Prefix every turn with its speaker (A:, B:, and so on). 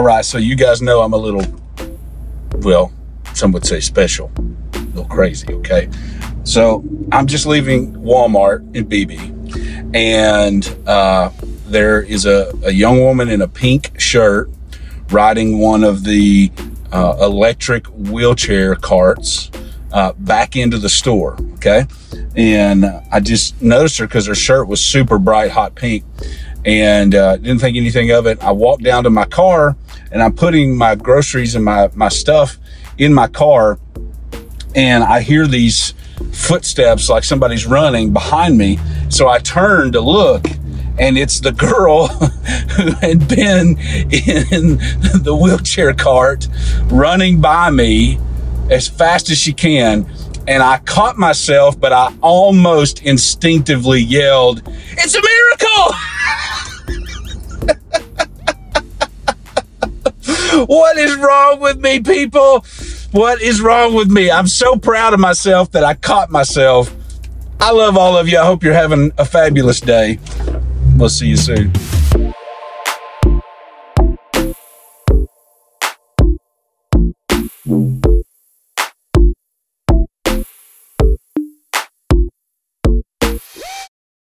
A: All right, so you guys know I'm a little, well, some would say special, a little crazy, okay? So I'm just leaving Walmart in BB, and uh, there is a, a young woman in a pink shirt riding one of the uh, electric wheelchair carts uh, back into the store. Okay. And I just noticed her because her shirt was super bright, hot pink and uh, didn't think anything of it. I walked down to my car and I'm putting my groceries and my, my stuff in my car. And I hear these footsteps like somebody's running behind me. So I turn to look and it's the girl who had been in the wheelchair cart running by me as fast as she can. And I caught myself, but I almost instinctively yelled, It's a miracle! what is wrong with me, people? What is wrong with me? I'm so proud of myself that I caught myself. I love all of you. I hope you're having a fabulous day. We'll see you soon.